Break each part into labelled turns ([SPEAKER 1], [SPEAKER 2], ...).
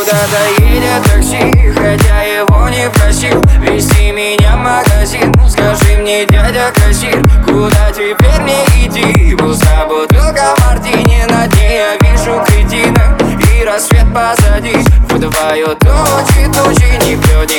[SPEAKER 1] Куда-то едет такси, хотя его не просил. Вести меня в магазин, скажи мне, дядя кассир Куда теперь мне идти? Пуста бутылка мартини На дне я вижу кретина И рассвет позади. Выдуваю тучи, тучи Не прет,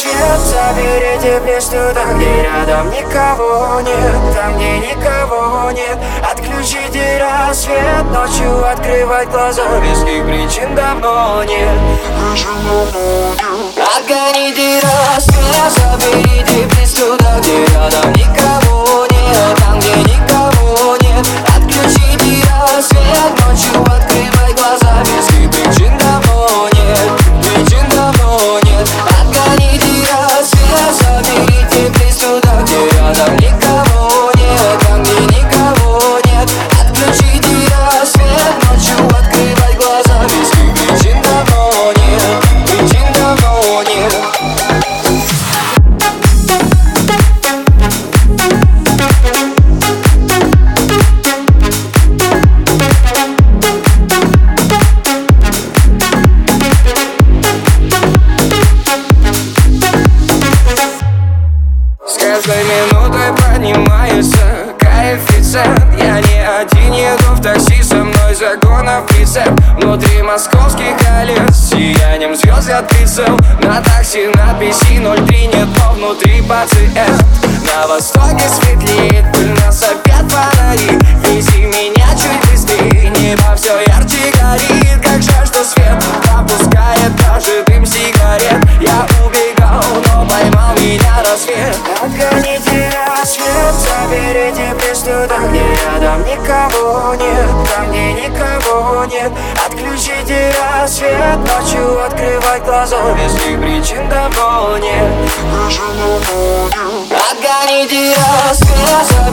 [SPEAKER 1] Рассвет Заберите плес туда, где рядом никого нет Там, где никого нет. Отключите рассвет Ночью открывать глаза Веских причин давно нет. Отгоните рассвет Заберите коэффициент Я не один еду в такси, со мной загонов прицеп. Внутри московских колец сиянием звезд я прицел На такси надписи 03 нет, но внутри пациент. На востоке светлеет, пыль нас опять фонари Вези меня чуть быстрее, небо все ярче горит. Как жаль, что свет пропускает даже дым сигарет. Я убегал, но поймал меня рассвет. Отгоните рассвет, заберите никого нет Там, где никого нет. Отключите рассвет, ночью открывать глаза. Них причин давно нет. Отгоните рассвет,